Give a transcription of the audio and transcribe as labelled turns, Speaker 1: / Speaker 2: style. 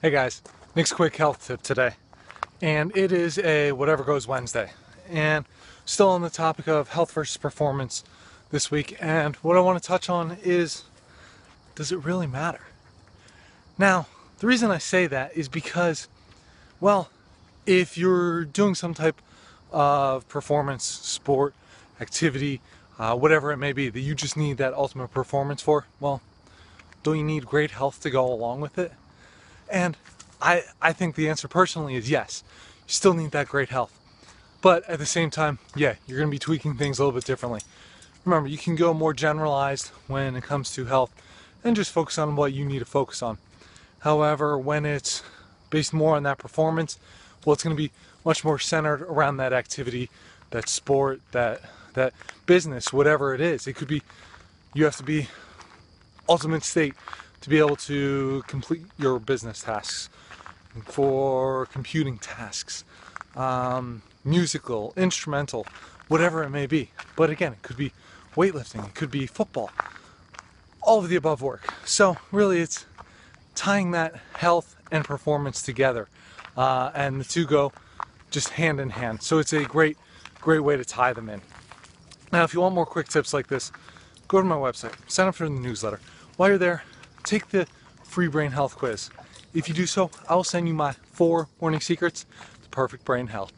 Speaker 1: Hey guys, Nick's quick health tip today. And it is a whatever goes Wednesday. And still on the topic of health versus performance this week. And what I want to touch on is does it really matter? Now, the reason I say that is because, well, if you're doing some type of performance, sport, activity, uh, whatever it may be, that you just need that ultimate performance for, well, don't you need great health to go along with it? And I, I think the answer personally is yes. You still need that great health. But at the same time, yeah, you're going to be tweaking things a little bit differently. Remember, you can go more generalized when it comes to health and just focus on what you need to focus on. However, when it's based more on that performance, well, it's going to be much more centered around that activity, that sport, that that business, whatever it is. It could be you have to be ultimate state to be able to complete your business tasks, for computing tasks, um, musical, instrumental, whatever it may be. But again, it could be weightlifting, it could be football, all of the above work. So really, it's tying that health and performance together, uh, and the two go just hand in hand. So it's a great, great way to tie them in. Now, if you want more quick tips like this, go to my website, sign up for the newsletter. While you're there, take the free brain health quiz. If you do so, I will send you my four morning secrets to perfect brain health.